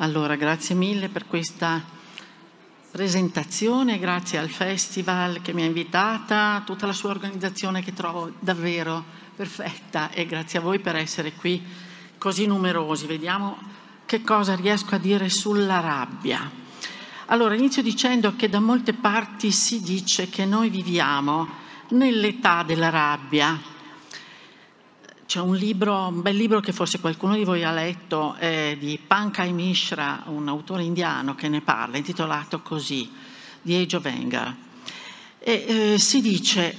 Allora, grazie mille per questa presentazione, grazie al festival che mi ha invitata, tutta la sua organizzazione che trovo davvero perfetta e grazie a voi per essere qui così numerosi. Vediamo che cosa riesco a dire sulla rabbia. Allora, inizio dicendo che da molte parti si dice che noi viviamo nell'età della rabbia, c'è un libro, un bel libro che forse qualcuno di voi ha letto, eh, di Pankaj Mishra, un autore indiano che ne parla, intitolato così, The Age of Anger. E eh, si dice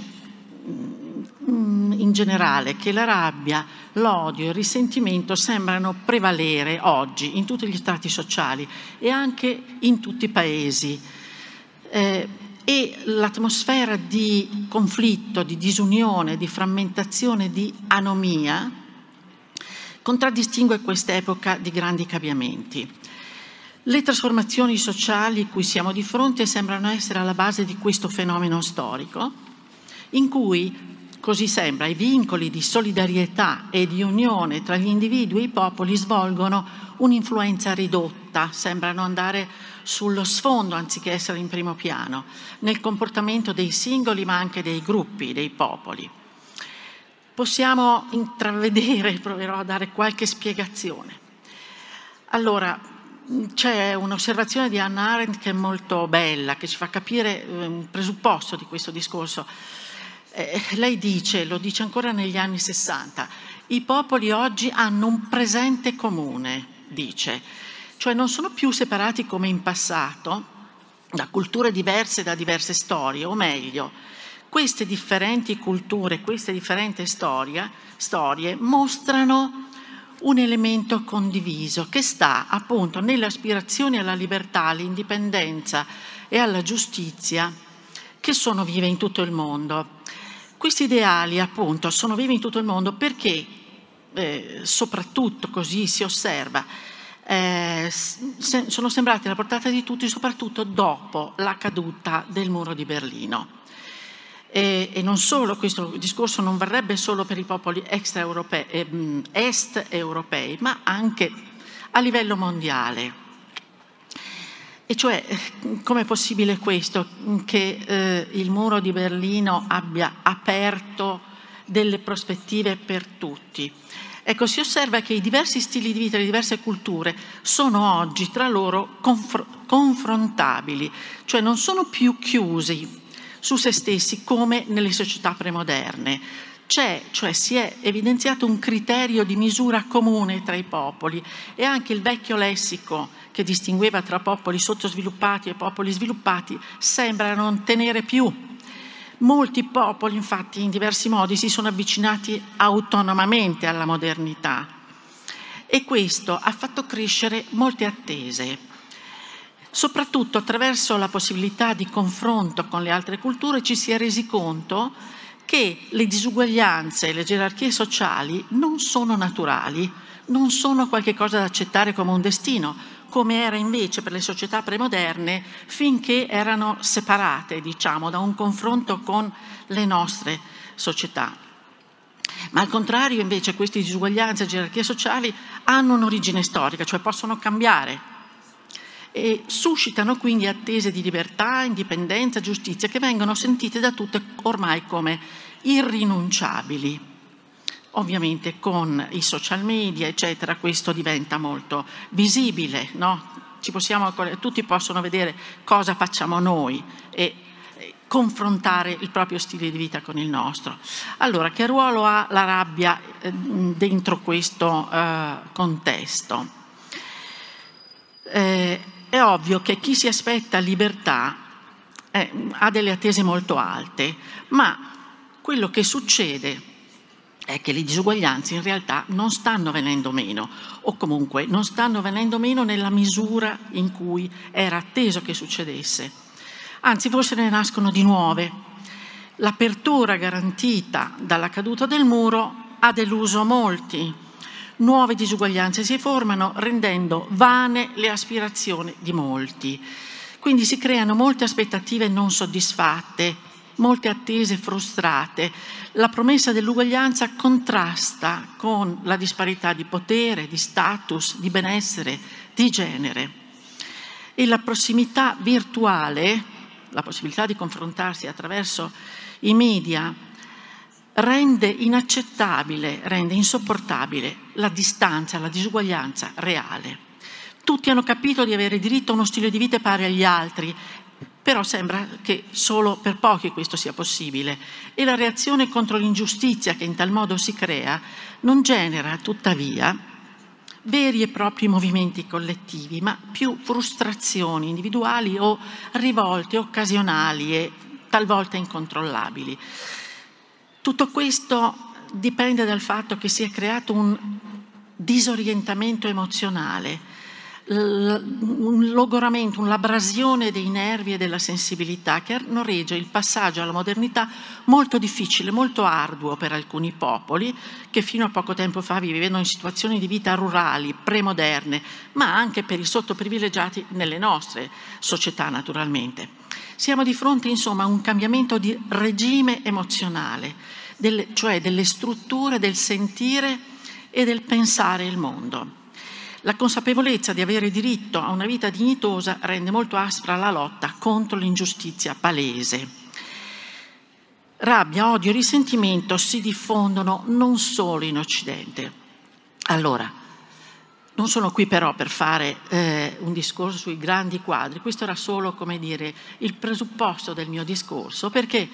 mm, in generale che la rabbia, l'odio, il risentimento sembrano prevalere oggi in tutti gli stati sociali e anche in tutti i paesi. Eh, e l'atmosfera di conflitto, di disunione, di frammentazione, di anomia contraddistingue quest'epoca di grandi cambiamenti. Le trasformazioni sociali cui siamo di fronte sembrano essere alla base di questo fenomeno storico, in cui, così sembra, i vincoli di solidarietà e di unione tra gli individui e i popoli svolgono un'influenza ridotta, sembrano andare sullo sfondo anziché essere in primo piano, nel comportamento dei singoli ma anche dei gruppi, dei popoli. Possiamo intravedere, proverò a dare qualche spiegazione. Allora, c'è un'osservazione di Hannah Arendt che è molto bella, che ci fa capire eh, un presupposto di questo discorso. Eh, lei dice, lo dice ancora negli anni 60, i popoli oggi hanno un presente comune, dice, cioè non sono più separati come in passato da culture diverse, da diverse storie, o meglio, queste differenti culture, queste differenti storie, storie mostrano un elemento condiviso che sta appunto nelle aspirazioni alla libertà, all'indipendenza e alla giustizia che sono vive in tutto il mondo. Questi ideali appunto sono vivi in tutto il mondo perché, eh, soprattutto così si osserva, eh, sono sembrati alla portata di tutti, soprattutto dopo la caduta del muro di Berlino. E, e non solo, questo discorso non varrebbe solo per i popoli eh, est europei, ma anche a livello mondiale. E cioè, com'è possibile questo? Che eh, il muro di Berlino abbia aperto delle prospettive per tutti. Ecco, si osserva che i diversi stili di vita, le diverse culture sono oggi tra loro confr- confrontabili, cioè non sono più chiusi su se stessi come nelle società premoderne. C'è, cioè si è evidenziato un criterio di misura comune tra i popoli e anche il vecchio lessico che distingueva tra popoli sottosviluppati e popoli sviluppati sembra non tenere più Molti popoli, infatti, in diversi modi si sono avvicinati autonomamente alla modernità. E questo ha fatto crescere molte attese, soprattutto attraverso la possibilità di confronto con le altre culture ci si è resi conto che le disuguaglianze e le gerarchie sociali non sono naturali, non sono qualcosa da accettare come un destino, come era invece per le società premoderne finché erano separate, diciamo, da un confronto con le nostre società. Ma al contrario, invece, queste disuguaglianze e gerarchie sociali hanno un'origine storica, cioè possono cambiare e suscitano quindi attese di libertà, indipendenza, giustizia che vengono sentite da tutte ormai come irrinunciabili. Ovviamente con i social media, eccetera, questo diventa molto visibile, no? possiamo, tutti possono vedere cosa facciamo noi e confrontare il proprio stile di vita con il nostro. Allora, che ruolo ha la rabbia eh, dentro questo eh, contesto? Eh, è ovvio che chi si aspetta libertà ha delle attese molto alte, ma quello che succede è che le disuguaglianze in realtà non stanno venendo meno, o comunque non stanno venendo meno nella misura in cui era atteso che succedesse. Anzi, forse ne nascono di nuove. L'apertura garantita dalla caduta del muro ha deluso molti. Nuove disuguaglianze si formano rendendo vane le aspirazioni di molti. Quindi si creano molte aspettative non soddisfatte molte attese frustrate. La promessa dell'uguaglianza contrasta con la disparità di potere, di status, di benessere, di genere. E la prossimità virtuale, la possibilità di confrontarsi attraverso i media, rende inaccettabile, rende insopportabile la distanza, la disuguaglianza reale. Tutti hanno capito di avere diritto a uno stile di vita pari agli altri, però sembra che solo per pochi questo sia possibile e la reazione contro l'ingiustizia che in tal modo si crea non genera tuttavia veri e propri movimenti collettivi, ma più frustrazioni individuali o rivolte occasionali e talvolta incontrollabili. Tutto questo dipende dal fatto che si è creato un disorientamento emozionale, un logoramento, un'abrasione dei nervi e della sensibilità che non regge il passaggio alla modernità molto difficile, molto arduo per alcuni popoli che fino a poco tempo fa vivevano in situazioni di vita rurali, premoderne, ma anche per i sottoprivilegiati nelle nostre società naturalmente. Siamo di fronte insomma a un cambiamento di regime emozionale, delle, cioè delle strutture del sentire e del pensare il mondo. La consapevolezza di avere diritto a una vita dignitosa rende molto aspra la lotta contro l'ingiustizia palese. Rabbia, odio e risentimento si diffondono non solo in Occidente. Allora, non sono qui però per fare eh, un discorso sui grandi quadri, questo era solo, come dire, il presupposto del mio discorso, perché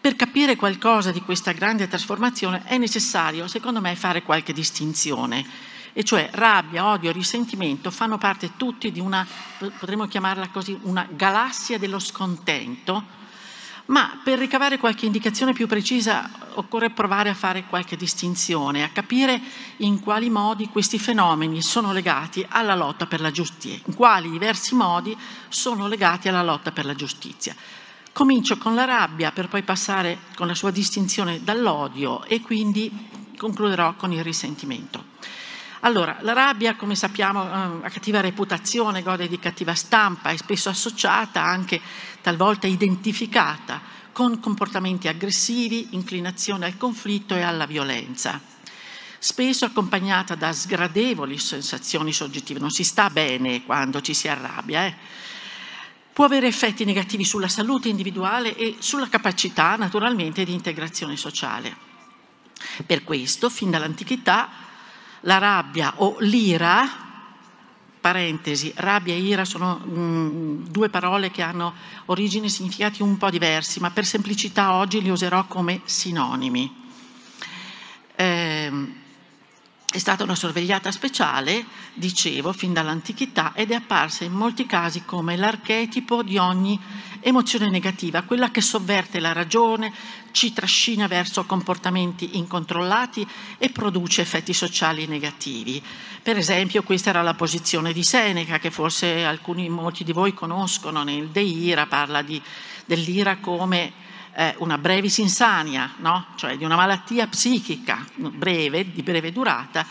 per capire qualcosa di questa grande trasformazione è necessario, secondo me, fare qualche distinzione, e cioè rabbia, odio, risentimento fanno parte tutti di una, potremmo chiamarla così, una galassia dello scontento, ma per ricavare qualche indicazione più precisa occorre provare a fare qualche distinzione, a capire in quali modi questi fenomeni sono legati alla lotta per la giustizia, in quali diversi modi sono legati alla lotta per la giustizia. Comincio con la rabbia per poi passare con la sua distinzione dall'odio e quindi concluderò con il risentimento. Allora, la rabbia, come sappiamo, ha cattiva reputazione, gode di cattiva stampa, è spesso associata, anche talvolta identificata, con comportamenti aggressivi, inclinazione al conflitto e alla violenza. Spesso accompagnata da sgradevoli sensazioni soggettive, non si sta bene quando ci si arrabbia. Eh? Può avere effetti negativi sulla salute individuale e sulla capacità, naturalmente, di integrazione sociale. Per questo, fin dall'antichità, la rabbia o l'ira, parentesi, rabbia e ira sono mh, mm, due parole che hanno origini e significati un po' diversi, ma per semplicità oggi li userò come sinonimi. Eh, è stata una sorvegliata speciale, dicevo, fin dall'antichità ed è apparsa in molti casi come l'archetipo di ogni emozione negativa, quella che sovverte la ragione, ci trascina verso comportamenti incontrollati e produce effetti sociali negativi. Per esempio, questa era la posizione di Seneca, che forse alcuni, molti di voi conoscono, nel De Ira parla di, dell'ira come eh, una brevis insania, no? cioè di una malattia psichica breve, di breve durata,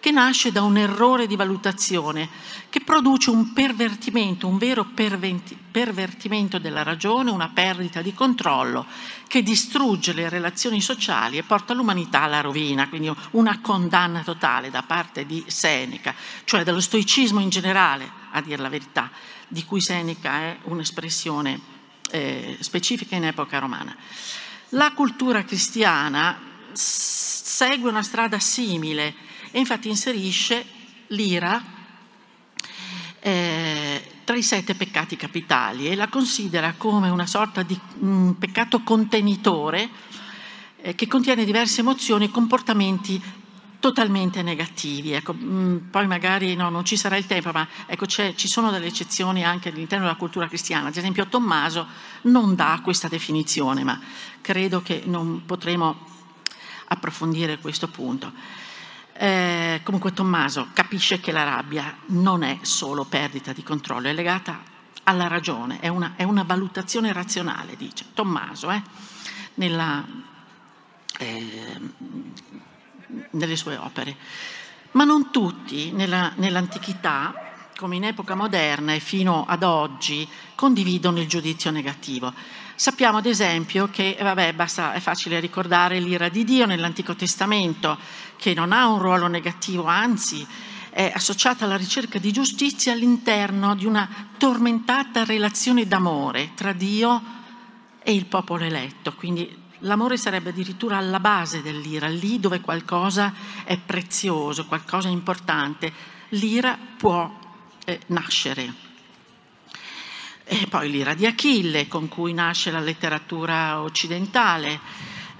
che nasce da un errore di valutazione che produce un pervertimento, un vero pervertimento della ragione, una perdita di controllo che distrugge le relazioni sociali e porta l'umanità alla rovina, quindi una condanna totale da parte di Seneca, cioè dello stoicismo in generale, a dire la verità, di cui Seneca è un'espressione eh, specifica in epoca romana. La cultura cristiana segue una strada simile e infatti inserisce l'ira eh, tra i sette peccati capitali e la considera come una sorta di um, peccato contenitore eh, che contiene diverse emozioni e comportamenti totalmente negativi. Ecco, mm, poi magari no, non ci sarà il tempo, ma ecco, ci sono delle eccezioni anche all'interno della cultura cristiana. Ad esempio Tommaso non dà questa definizione, ma credo che non potremo approfondire questo punto. Eh, comunque Tommaso capisce che la rabbia non è solo perdita di controllo, è legata alla ragione, è una, è una valutazione razionale, dice Tommaso, eh, nella, eh, nelle sue opere. Ma non tutti nella, nell'antichità, come in epoca moderna e fino ad oggi, condividono il giudizio negativo. Sappiamo ad esempio che, vabbè, basta, è facile ricordare l'ira di Dio nell'Antico Testamento, che non ha un ruolo negativo, anzi è associata alla ricerca di giustizia all'interno di una tormentata relazione d'amore tra Dio e il popolo eletto. Quindi l'amore sarebbe addirittura alla base dell'ira, lì dove qualcosa è prezioso, qualcosa è importante, l'ira può eh, nascere. E poi l'ira di Achille, con cui nasce la letteratura occidentale,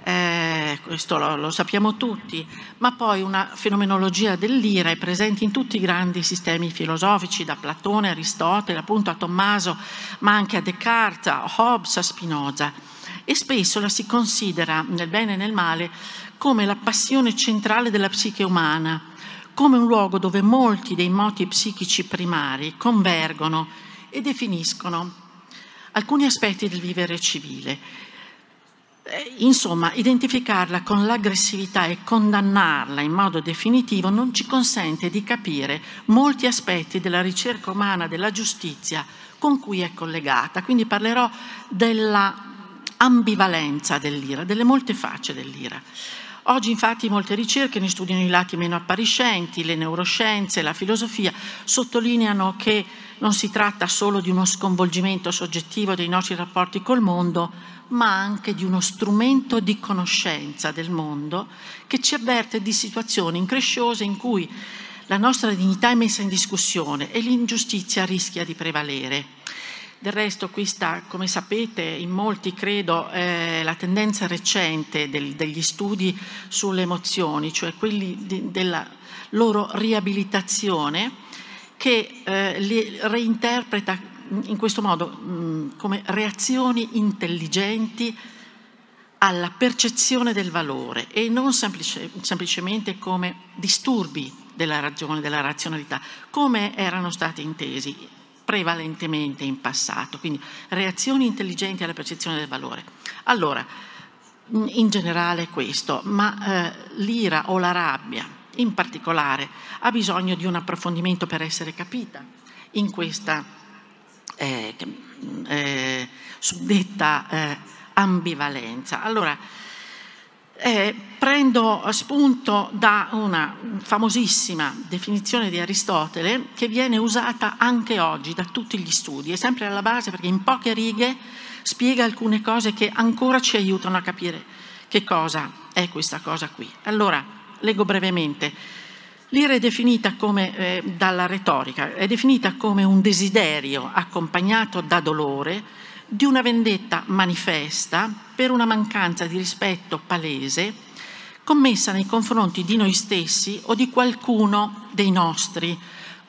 eh, questo lo, lo, sappiamo tutti, ma poi una fenomenologia dell'ira è presente in tutti i grandi sistemi filosofici, da Platone, Aristotele, appunto a Tommaso, ma anche a Descartes, a Hobbes, a Spinoza. E spesso la si considera, nel bene e nel male, come la passione centrale della psiche umana, come un luogo dove molti dei moti psichici primari convergono e definiscono alcuni aspetti del vivere civile. Eh, insomma, identificarla con l'aggressività e condannarla in modo definitivo non ci consente di capire molti aspetti della ricerca umana della giustizia con cui è collegata. Quindi parlerò della ambivalenza dell'ira, delle molte facce dell'ira. Oggi infatti molte ricerche ne studiano i lati meno appariscenti, le neuroscienze, la filosofia sottolineano che non si tratta solo di uno sconvolgimento soggettivo dei nostri rapporti col mondo, ma anche di uno strumento di conoscenza del mondo che ci avverte di situazioni incresciose in cui la nostra dignità è messa in discussione e l'ingiustizia rischia di prevalere. Del resto qui sta, come sapete, in molti credo eh, la tendenza recente del, degli studi sulle emozioni, cioè quelli di, della loro riabilitazione, che eh, li reinterpreta in questo modo mh, come reazioni intelligenti alla percezione del valore e non semplice, semplicemente come disturbi della ragione, della razionalità, come erano stati intesi prevalentemente in passato, quindi reazioni intelligenti alla percezione del valore. Allora, in generale questo, ma eh, l'ira o la rabbia in particolare ha bisogno di un approfondimento per essere capita in questa eh, eh, suddetta eh, ambivalenza. Allora, eh, prendo spunto da una famosissima definizione di Aristotele che viene usata anche oggi da tutti gli studi, è sempre alla base perché in poche righe spiega alcune cose che ancora ci aiutano a capire che cosa è questa cosa qui. Allora, leggo brevemente. L'ira è definita come, eh, dalla retorica, è definita come un desiderio accompagnato da dolore, di una vendetta manifesta per una mancanza di rispetto palese commessa nei confronti di noi stessi o di qualcuno dei nostri,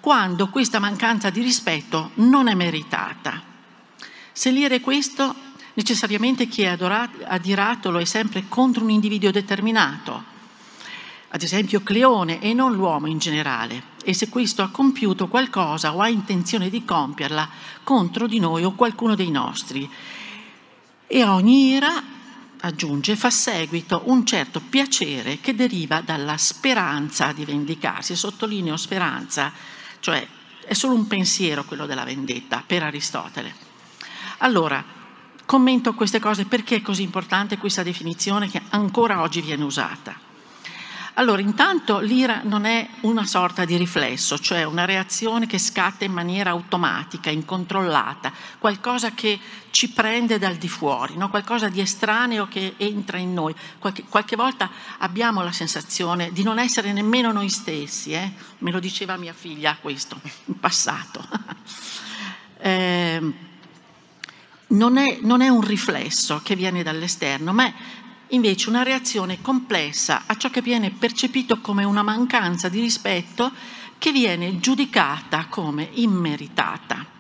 quando questa mancanza di rispetto non è meritata. Se l'ira è questo, necessariamente chi è adirato lo è sempre contro un individuo determinato, ad esempio Cleone e non l'uomo in generale, e se questo ha compiuto qualcosa o ha intenzione di compierla contro di noi o qualcuno dei nostri. E ogni ira, aggiunge, fa seguito un certo piacere che deriva dalla speranza di vendicarsi. Sottolineo speranza, cioè è solo un pensiero quello della vendetta per Aristotele. Allora, commento queste cose perché è così importante questa definizione che ancora oggi viene usata. Allora, intanto l'ira non è una sorta di riflesso, cioè una reazione che scatta in maniera automatica, incontrollata, qualcosa che ci prende dal di fuori, no? qualcosa di estraneo che entra in noi. Qualche, qualche, volta abbiamo la sensazione di non essere nemmeno noi stessi, eh? me lo diceva mia figlia questo in passato. eh, non, è, non è un riflesso che viene dall'esterno, ma è invece una reazione complessa a ciò che viene percepito come una mancanza di rispetto che viene giudicata come immeritata.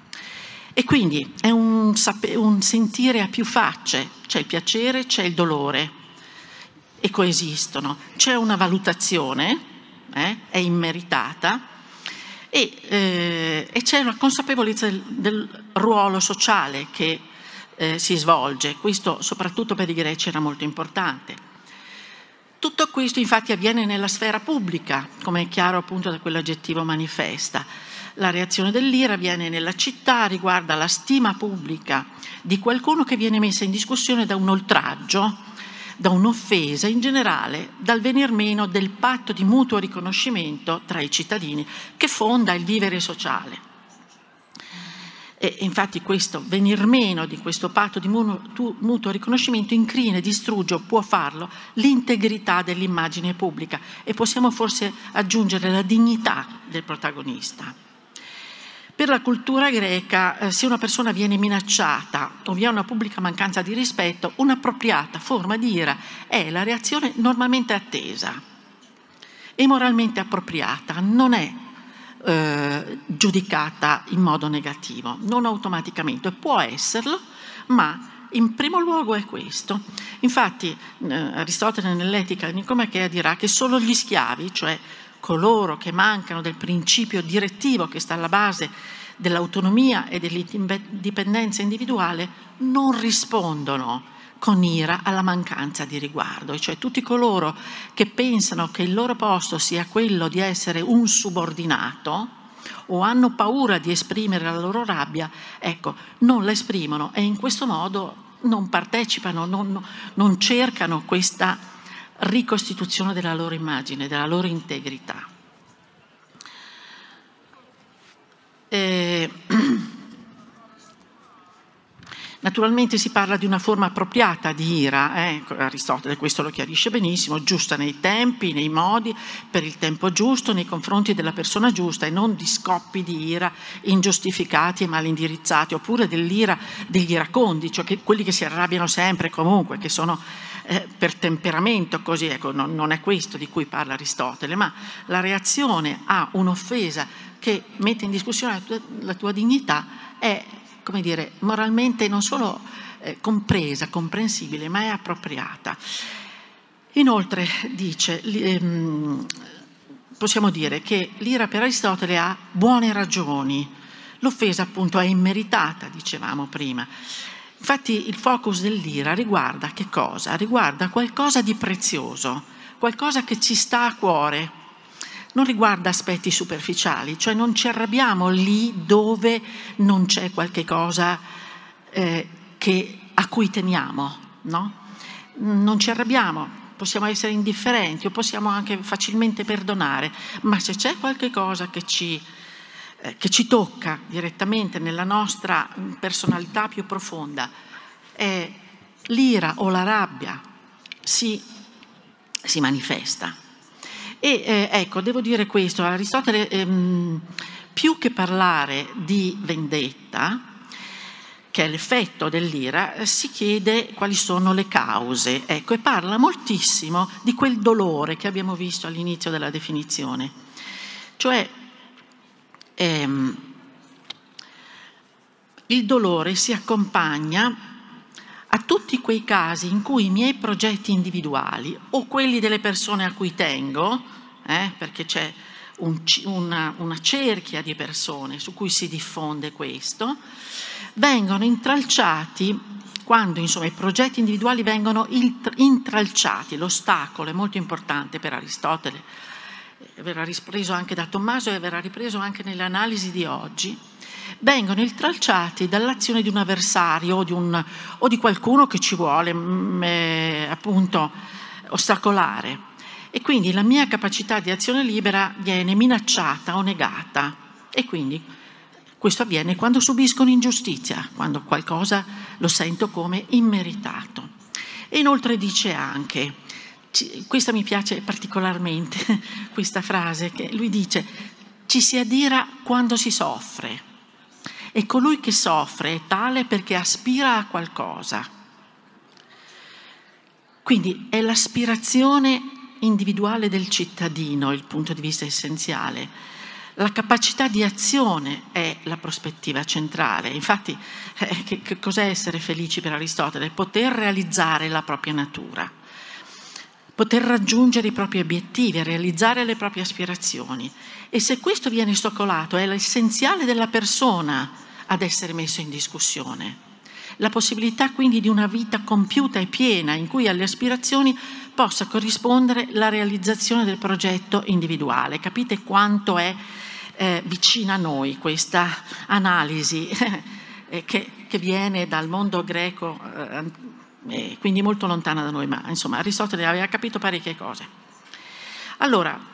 E quindi è un, un sentire a più facce, c'è il piacere, c'è il dolore. E coesistono, c'è una valutazione, eh, è immeritata, e, eh, e, c'è una consapevolezza del, del ruolo sociale che eh, si svolge. Questo soprattutto per i greci era molto importante. Tutto questo infatti avviene nella sfera pubblica, come è chiaro appunto da quell'aggettivo manifesta. La reazione dell'ira viene nella città, riguarda la stima pubblica di qualcuno che viene messa in discussione da un oltraggio, da un'offesa, in generale dal venir meno del patto di mutuo riconoscimento tra i cittadini che fonda il vivere sociale. E infatti questo venir meno di questo patto di mutuo riconoscimento incrina e distrugge, o può farlo, l'integrità dell'immagine pubblica e possiamo forse aggiungere la dignità del protagonista. Per la cultura greca, eh, se una persona viene minacciata o vi è una pubblica mancanza di rispetto, un'appropriata forma di ira è la reazione normalmente attesa e moralmente appropriata, non è eh, giudicata in modo negativo, non automaticamente, può esserlo, ma in primo luogo è questo. Infatti eh, Aristotele nell'Etica Nicomachea dirà che solo gli schiavi, cioè coloro che mancano del principio direttivo che sta alla base dell'autonomia e dell'indipendenza individuale, non rispondono con ira alla mancanza di riguardo, e cioè tutti coloro che pensano che il loro posto sia quello di essere un subordinato o hanno paura di esprimere la loro rabbia, ecco, non la esprimono e in questo modo non partecipano, non, non cercano questa ricostituzione della loro immagine, della loro integrità. Eh, Naturalmente si parla di una forma appropriata di ira, eh? Aristotele questo lo chiarisce benissimo, giusta nei tempi, nei modi, per il tempo giusto, nei confronti della persona giusta e non di scoppi di ira ingiustificati e mal indirizzati, oppure dell'ira degli iracondi, cioè che, quelli che si arrabbiano sempre comunque, che sono eh, per temperamento così, ecco, non, non è questo di cui parla Aristotele, ma la reazione a un'offesa che mette in discussione la tua, la tua dignità è come dire, moralmente non solo eh, compresa, comprensibile, ma è appropriata. Inoltre dice, ehm, possiamo dire che l'ira per Aristotele ha buone ragioni, l'offesa appunto è immeritata, dicevamo prima. Infatti il focus dell'ira riguarda che cosa? Riguarda qualcosa di prezioso, qualcosa che ci sta a cuore, non riguarda aspetti superficiali, cioè non ci arrabbiamo lì dove non c'è qualche cosa eh, che, a cui teniamo, no? Non ci arrabbiamo, possiamo essere indifferenti o possiamo anche facilmente perdonare, ma se c'è qualche cosa che ci, eh, che ci tocca direttamente nella nostra personalità più profonda, eh, l'ira o la rabbia si, si manifesta. E eh, ecco, devo dire questo, Aristotele ehm, più che parlare di vendetta, che è l'effetto dell'ira, si chiede quali sono le cause, ecco, e parla moltissimo di quel dolore che abbiamo visto all'inizio della definizione. Cioè, ehm, il dolore si accompagna a tutti quei casi in cui i miei progetti individuali o quelli delle persone a cui tengo, eh, perché c'è un, una, una cerchia di persone su cui si diffonde questo, vengono intralciati quando insomma, i progetti individuali vengono intralciati, l'ostacolo è molto importante per Aristotele, verrà ripreso anche da Tommaso e verrà ripreso anche nelle analisi di oggi, vengono intralciati dall'azione di un avversario o di, un, o di qualcuno che ci vuole mm, eh, appunto ostacolare. E quindi la mia capacità di azione libera viene minacciata o negata. E quindi questo avviene quando subisco un'ingiustizia, quando qualcosa lo sento come immeritato. E inoltre dice anche, questa mi piace particolarmente, questa frase, che lui dice, ci si adira quando si soffre e colui che soffre è tale perché aspira a qualcosa. Quindi è l'aspirazione individuale del cittadino il punto di vista essenziale. La capacità di azione è la prospettiva centrale. Infatti, eh, che, che cos'è essere felici per Aristotele? Poter realizzare la propria natura, poter raggiungere i propri obiettivi, realizzare le proprie aspirazioni. E se questo viene stoccolato, è l'essenziale della persona ad essere messo in discussione. La possibilità quindi di una vita compiuta e piena in cui alle aspirazioni possa corrispondere la realizzazione del progetto individuale. Capite quanto è eh, vicina a noi questa analisi eh, che, che, viene dal mondo greco, eh, quindi molto lontana da noi, ma insomma Aristotele aveva capito parecchie cose. Allora,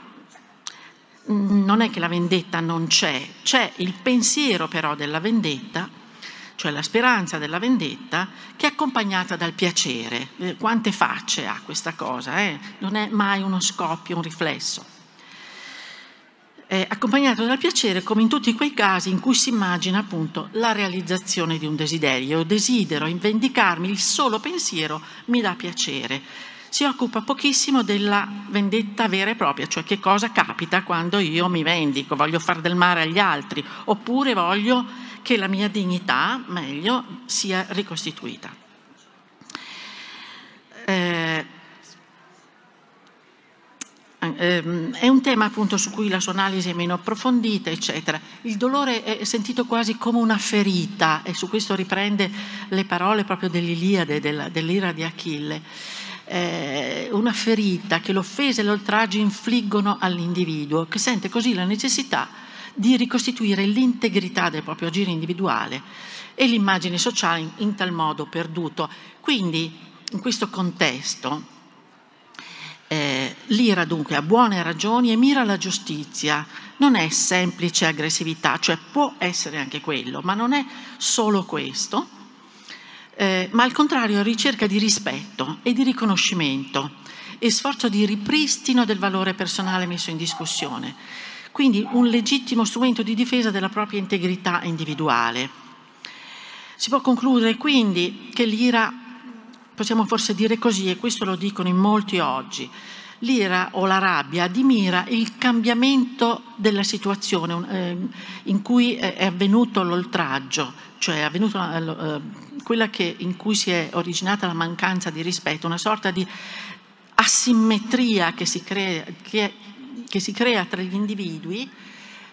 non è che la vendetta non c'è, c'è il pensiero però della vendetta cioè la speranza della vendetta, che è accompagnata dal piacere. Eh, quante facce ha questa cosa? Eh? Non è mai uno scoppio, un riflesso. È accompagnato dal piacere come in tutti quei casi in cui si immagina appunto la realizzazione di un desiderio. Io desidero vendicarmi, il solo pensiero mi dà piacere. Si occupa pochissimo della vendetta vera e propria, cioè che cosa capita quando io mi vendico, voglio fare del male agli altri, oppure voglio che la mia dignità, meglio, sia ricostituita. Eh, ehm, è un tema appunto su cui la sua analisi è meno approfondita, eccetera. Il dolore è sentito quasi come una ferita e su questo riprende le parole proprio dell'Iliade, dell'ira di Achille. Eh, una ferita che l'offesa e l'oltraggio infliggono all'individuo, che sente così la necessità di ricostituire l'integrità del proprio agire individuale e l'immagine sociale in, in tal modo perduto. Quindi, in questo contesto, eh, l'ira dunque ha buone ragioni e mira alla giustizia, non è semplice aggressività, cioè può essere anche quello, ma non è solo questo, eh, ma al contrario ricerca di rispetto e di riconoscimento e sforzo di ripristino del valore personale messo in discussione quindi un legittimo strumento di difesa della propria integrità individuale. Si può concludere quindi che l'ira, possiamo forse dire così, e questo lo dicono in molti oggi, l'ira o la rabbia admira il cambiamento della situazione eh, in cui è avvenuto l'oltraggio, cioè è avvenuto eh, quella che, in cui si è originata la mancanza di rispetto, una sorta di asimmetria che si crea, che che si crea tra gli individui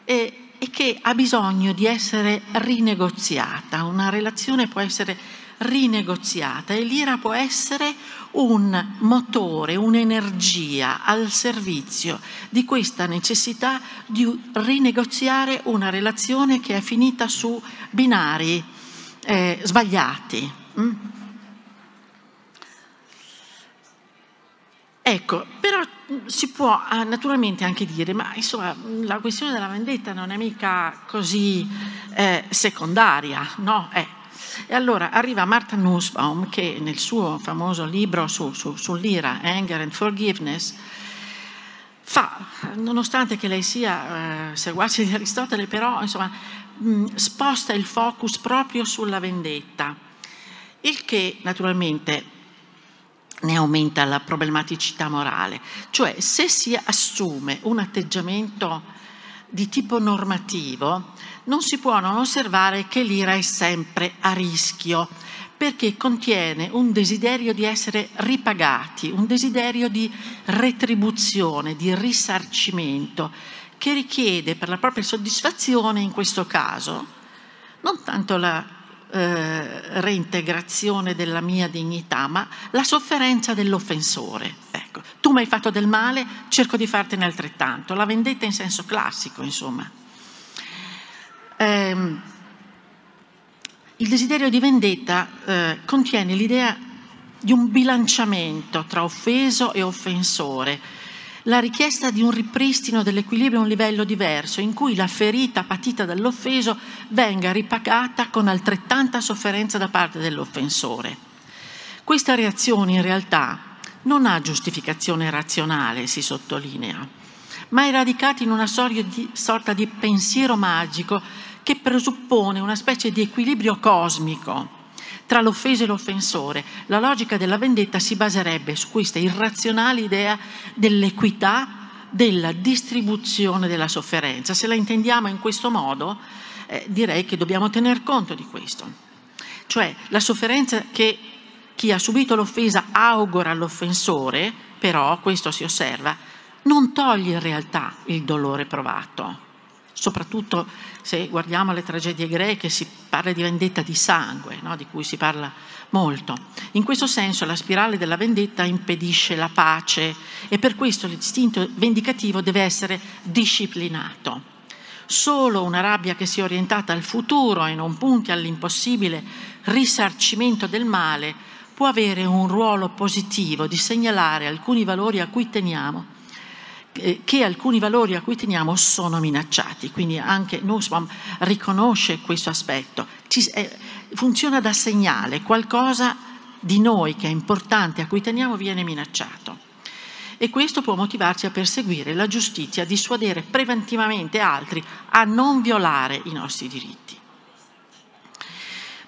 e, e che ha bisogno di essere rinegoziata. Una relazione può essere rinegoziata e l'ira può essere un motore, un'energia al servizio di questa necessità di rinegoziare una relazione che è finita su binari eh, sbagliati. Mm? Ecco, però si può ah, naturalmente anche dire, ma insomma la questione della vendetta non è mica così eh, secondaria, no? Eh. E allora arriva Martha Nussbaum che nel suo famoso libro su, su, sull'ira, Anger and Forgiveness, fa, nonostante che lei sia eh, seguace di Aristotele, però insomma mh, sposta il focus proprio sulla vendetta, il che naturalmente ne aumenta la problematicità morale. Cioè se si assume un atteggiamento di tipo normativo, non si può non osservare che l'ira è sempre a rischio, perché contiene un desiderio di essere ripagati, un desiderio di retribuzione, di risarcimento, che richiede per la propria soddisfazione, in questo caso, non tanto la eh, reintegrazione della mia dignità, ma la sofferenza dell'offensore. Ecco, tu mi hai fatto del male, cerco di fartene altrettanto. La vendetta in senso classico, insomma. Eh, il desiderio di vendetta eh, contiene l'idea di un bilanciamento tra offeso e offensore la richiesta di un ripristino dell'equilibrio a un livello diverso, in cui la ferita patita dall'offeso venga ripagata con altrettanta sofferenza da parte dell'offensore. Questa reazione in realtà non ha giustificazione razionale, si sottolinea, ma è radicata in una sorta di pensiero magico che presuppone una specie di equilibrio cosmico tra l'offeso e l'offensore. La logica della vendetta si baserebbe su questa irrazionale idea dell'equità della distribuzione della sofferenza. Se la intendiamo in questo modo, eh, direi che dobbiamo tener conto di questo. Cioè la sofferenza che chi ha subito l'offesa augura all'offensore, però, questo si osserva, non toglie in realtà il dolore provato. Soprattutto se guardiamo le tragedie greche si parla di vendetta di sangue, no? di cui si parla molto. In questo senso la spirale della vendetta impedisce la pace e per questo l'istinto vendicativo deve essere disciplinato. Solo una rabbia che sia orientata al futuro e non punti all'impossibile risarcimento del male può avere un ruolo positivo di segnalare alcuni valori a cui teniamo che alcuni valori a cui teniamo sono minacciati, quindi anche Nussbaum riconosce questo aspetto, eh, funziona da segnale, qualcosa di noi che è importante, a cui teniamo, viene minacciato. E questo può motivarci a perseguire la giustizia, a dissuadere preventivamente altri a non violare i nostri diritti.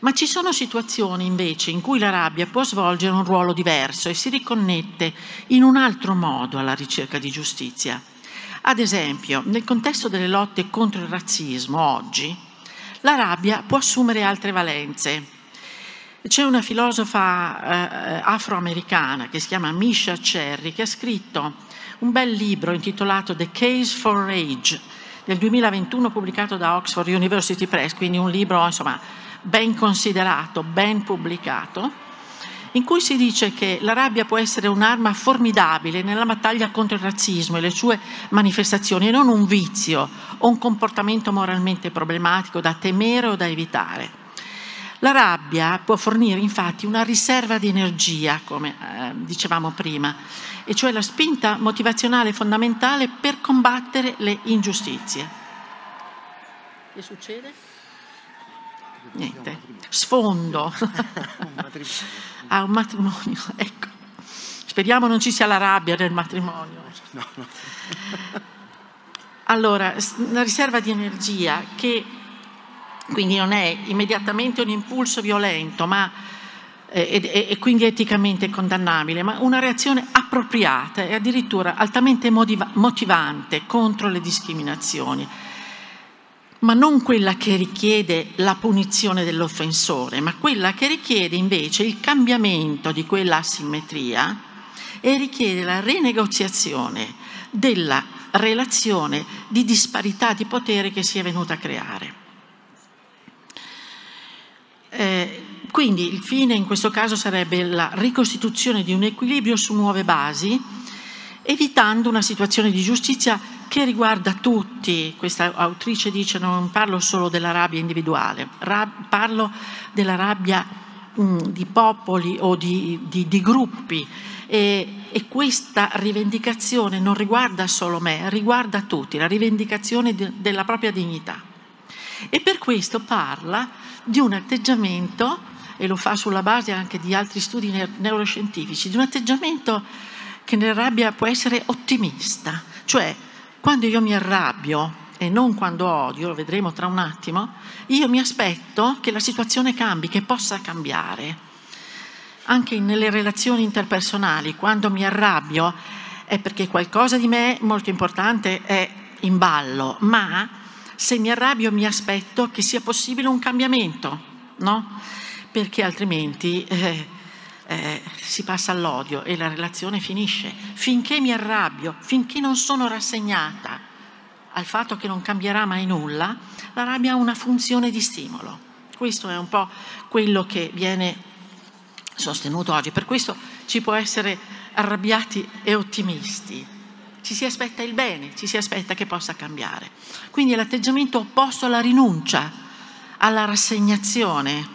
Ma ci sono situazioni invece in cui la rabbia può svolgere un ruolo diverso e si riconnette in un altro modo alla ricerca di giustizia. Ad esempio, nel contesto delle lotte contro il razzismo oggi, la rabbia può assumere altre valenze. C'è una filosofa eh, afroamericana che si chiama Misha Cherry che ha scritto un bel libro intitolato The Case for Rage del 2021 pubblicato da Oxford University Press, quindi un libro insomma ben considerato, ben pubblicato, in cui si dice che la rabbia può essere un'arma formidabile nella battaglia contro il razzismo e le sue manifestazioni, e non un vizio o un comportamento moralmente problematico da temere o da evitare. La rabbia può fornire infatti una riserva di energia, come eh, dicevamo prima, e cioè la spinta motivazionale fondamentale per combattere le ingiustizie. Che succede? Niente, sfondo. ah, un matrimonio, ecco. Speriamo non ci sia la rabbia del matrimonio. Allora, una riserva di energia che quindi non è immediatamente un impulso violento, ma e, e, quindi eticamente condannabile, ma una reazione appropriata e addirittura altamente motiva- motivante contro le discriminazioni ma non quella che richiede la punizione dell'offensore, ma quella che richiede invece il cambiamento di quella asimmetria e richiede la rinegoziazione della relazione di disparità di potere che si è venuta a creare. Eh, quindi il fine in questo caso sarebbe la ricostituzione di un equilibrio su nuove basi, evitando una situazione di giustizia che riguarda tutti, questa autrice dice non parlo solo della rabbia individuale, rab, parlo della rabbia di popoli o di, di, di gruppi e, e, questa rivendicazione non riguarda solo me, riguarda tutti, la rivendicazione de, della propria dignità. E per questo parla di un atteggiamento, e lo fa sulla base anche di altri studi neuroscientifici, di un atteggiamento che nella rabbia può essere ottimista, cioè quando io mi arrabbio e non quando odio, lo vedremo tra un attimo, io mi aspetto che la situazione cambi, che possa cambiare. Anche nelle relazioni interpersonali, quando mi arrabbio è perché qualcosa di me molto importante è in ballo, ma se mi arrabbio mi aspetto che sia possibile un cambiamento, no? Perché altrimenti eh, eh, si passa all'odio e la relazione finisce. Finché mi arrabbio, finché non sono rassegnata al fatto che non cambierà mai nulla, la rabbia ha una funzione di stimolo. Questo è un po' quello che viene sostenuto oggi. Per questo ci può essere arrabbiati e ottimisti. Ci si aspetta il bene, ci si aspetta che possa cambiare. Quindi è l'atteggiamento opposto alla rinuncia, alla rassegnazione,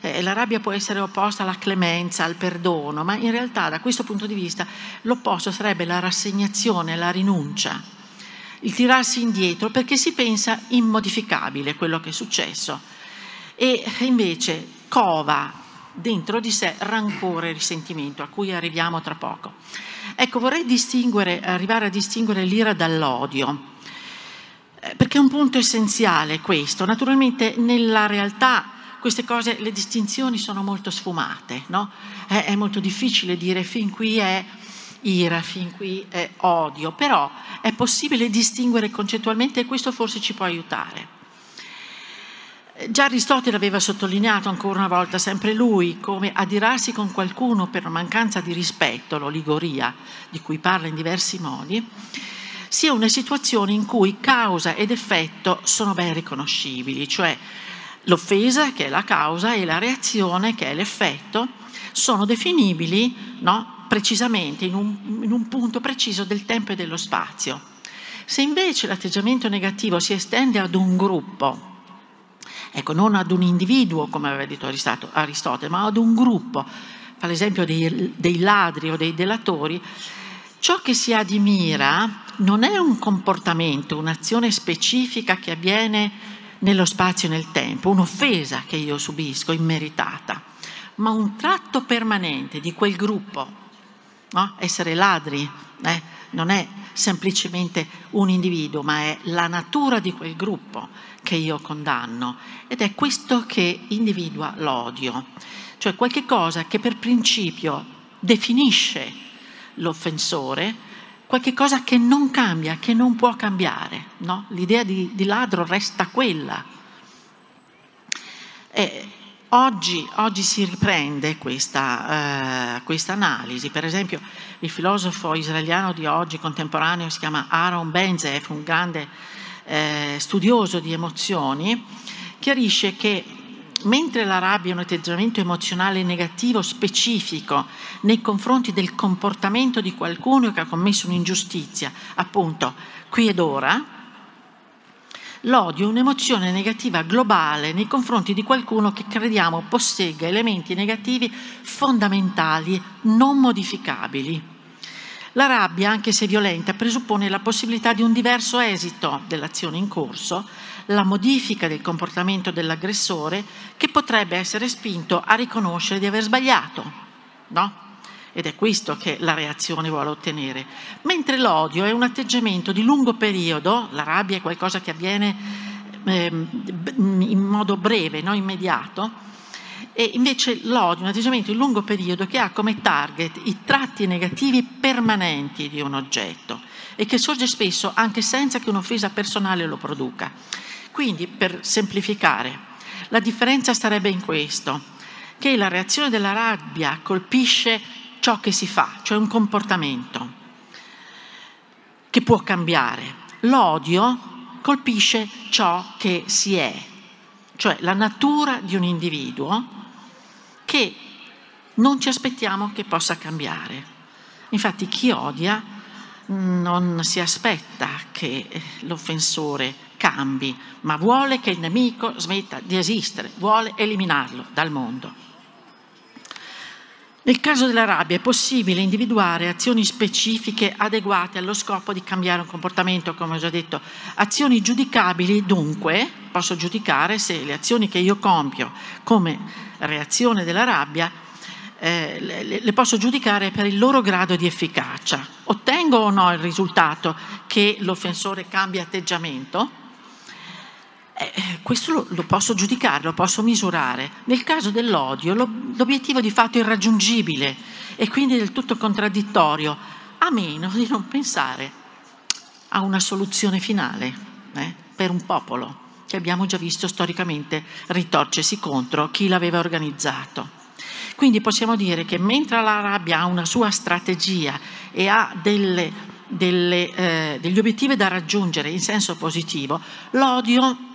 eh, la rabbia può essere opposta alla clemenza, al perdono, ma in realtà da questo punto di vista l'opposto sarebbe la rassegnazione, la rinuncia, il tirarsi indietro perché si pensa immodificabile quello che è successo e invece cova dentro di sé rancore e risentimento a cui arriviamo tra poco. Ecco, vorrei arrivare a distinguere l'ira dall'odio eh, perché è un punto essenziale questo. Naturalmente nella realtà queste cose, le distinzioni sono molto sfumate, no? è, è molto difficile dire fin qui è ira, fin qui è odio, però è possibile distinguere concettualmente e questo forse ci può aiutare. Già Aristotele aveva sottolineato ancora una volta, sempre lui, come adirarsi con qualcuno per mancanza di rispetto, l'oligoria, di cui parla in diversi modi, sia una situazione in cui causa ed effetto sono ben riconoscibili, cioè L'offesa, che è la causa, e la reazione, che è l'effetto, sono definibili no, precisamente in un, in un punto preciso del tempo e dello spazio. Se invece l'atteggiamento negativo si estende ad un gruppo, ecco, non ad un individuo, come aveva detto Aristotele, ma ad un gruppo, fa l'esempio dei, dei ladri o dei delatori, ciò che si admira non è un comportamento, un'azione specifica che avviene nello spazio e nel tempo, un'offesa che io subisco, immeritata, ma un tratto permanente di quel gruppo. No? Essere ladri eh, non è semplicemente un individuo, ma è la natura di quel gruppo che io condanno ed è questo che individua l'odio, cioè qualche cosa che per principio definisce l'offensore, qualche cosa che non cambia, che non può cambiare. No? L'idea di, di, ladro resta quella. Oggi, oggi, si riprende questa, eh, questa, analisi. Per esempio, il filosofo israeliano di oggi, contemporaneo, si chiama Aaron Benzef, un grande eh, studioso di emozioni, chiarisce che mentre la rabbia è un atteggiamento emozionale negativo specifico nei confronti del comportamento di qualcuno che ha commesso un'ingiustizia, appunto qui ed ora, l'odio è un'emozione negativa globale nei confronti di qualcuno che crediamo possegga elementi negativi fondamentali, non modificabili. La rabbia, anche se violenta, presuppone la possibilità di un diverso esito dell'azione in corso, la modifica del comportamento dell'aggressore che potrebbe essere spinto a riconoscere di aver sbagliato, no? Ed è questo che la reazione vuole ottenere. Mentre l'odio è un atteggiamento di lungo periodo, la rabbia è qualcosa che avviene eh, in modo breve, non immediato, e invece l'odio un atteggiamento di lungo periodo che ha come target i tratti negativi permanenti di un oggetto e che sorge spesso anche senza che un'offesa personale lo produca. Quindi, per semplificare, la differenza starebbe in questo, che la reazione della rabbia colpisce ciò che si fa, cioè un comportamento che può cambiare. L'odio colpisce ciò che si è, cioè la natura di un individuo che non ci aspettiamo che possa cambiare. Infatti chi odia non si aspetta che l'offensore cambi, ma vuole che il nemico smetta di esistere, vuole eliminarlo dal mondo. Nel caso della rabbia è possibile individuare azioni specifiche adeguate allo scopo di cambiare un comportamento, come ho già detto. Azioni giudicabili, dunque, posso giudicare se le azioni che io compio come reazione della rabbia eh, le, le, posso giudicare per il loro grado di efficacia. Ottengo o no il risultato che l'offensore cambia atteggiamento? Eh, questo lo, lo, posso giudicare, lo posso misurare. Nel caso dell'odio lo, l'obiettivo di fatto è irraggiungibile e quindi del tutto contraddittorio, a meno di non pensare a una soluzione finale eh, per un popolo che abbiamo già visto storicamente ritorcersi contro chi l'aveva organizzato. Quindi possiamo dire che mentre la rabbia ha una sua strategia e ha delle, delle, eh, degli obiettivi da raggiungere in senso positivo, l'odio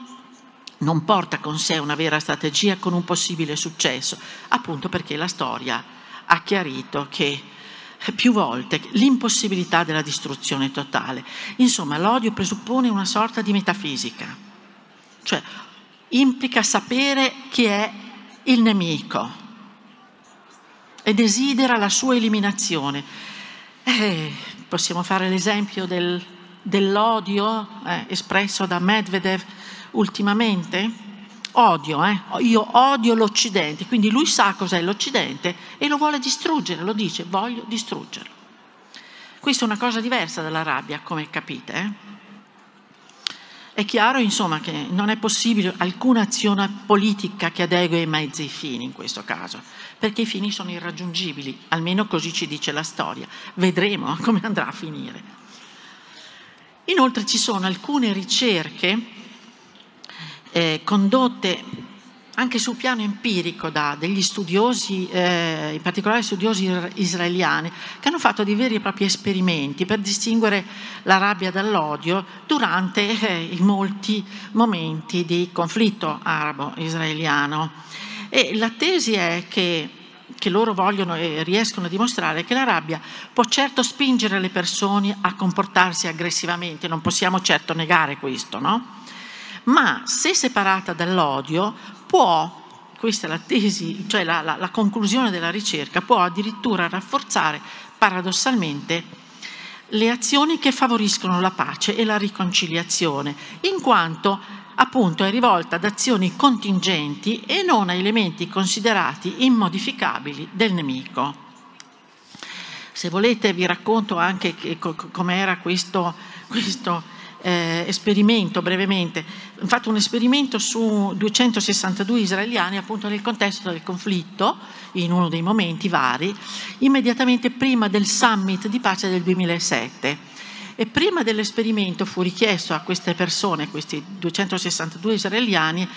non porta con sé una vera strategia con un possibile successo, appunto perché la storia ha chiarito che più volte l'impossibilità della distruzione totale. Insomma, l'odio presuppone una sorta di metafisica, cioè implica sapere chi è il nemico e desidera la sua eliminazione. Eh, possiamo fare l'esempio del, dell'odio eh, espresso da Medvedev ultimamente? Odio, eh? io odio l'Occidente, quindi lui sa cos'è l'Occidente e lo vuole distruggere, lo dice, voglio distruggerlo. Questa è una cosa diversa dalla rabbia, come capite. Eh? È chiaro, insomma, che non è possibile alcuna azione politica che adegui i mezzi ai fini in questo caso, perché i fini sono irraggiungibili, almeno così ci dice la storia. Vedremo come andrà a finire. Inoltre ci sono alcune ricerche eh, condotte anche sul piano empirico da degli studiosi, eh, in particolare studiosi israeliani, che hanno fatto dei veri e propri esperimenti per distinguere la rabbia dall'odio durante eh, i molti momenti di conflitto arabo-israeliano. E la tesi è che che loro vogliono e riescono a dimostrare che la rabbia può certo spingere le persone a comportarsi aggressivamente, non possiamo certo negare questo, no? Ma se separata dall'odio può questa è la tesi, cioè la, la, la, conclusione della ricerca, può addirittura rafforzare paradossalmente le azioni che favoriscono la pace e la riconciliazione, in quanto appunto è rivolta ad azioni contingenti e non a elementi considerati immodificabili del nemico. Se volete vi racconto anche com'era questo, questo eh, esperimento brevemente. Fatto un esperimento su 262 israeliani appunto nel contesto del conflitto, in uno dei momenti vari, immediatamente prima del summit di pace del 2007 e prima dell'esperimento fu richiesto a queste persone, questi 262 israeliani,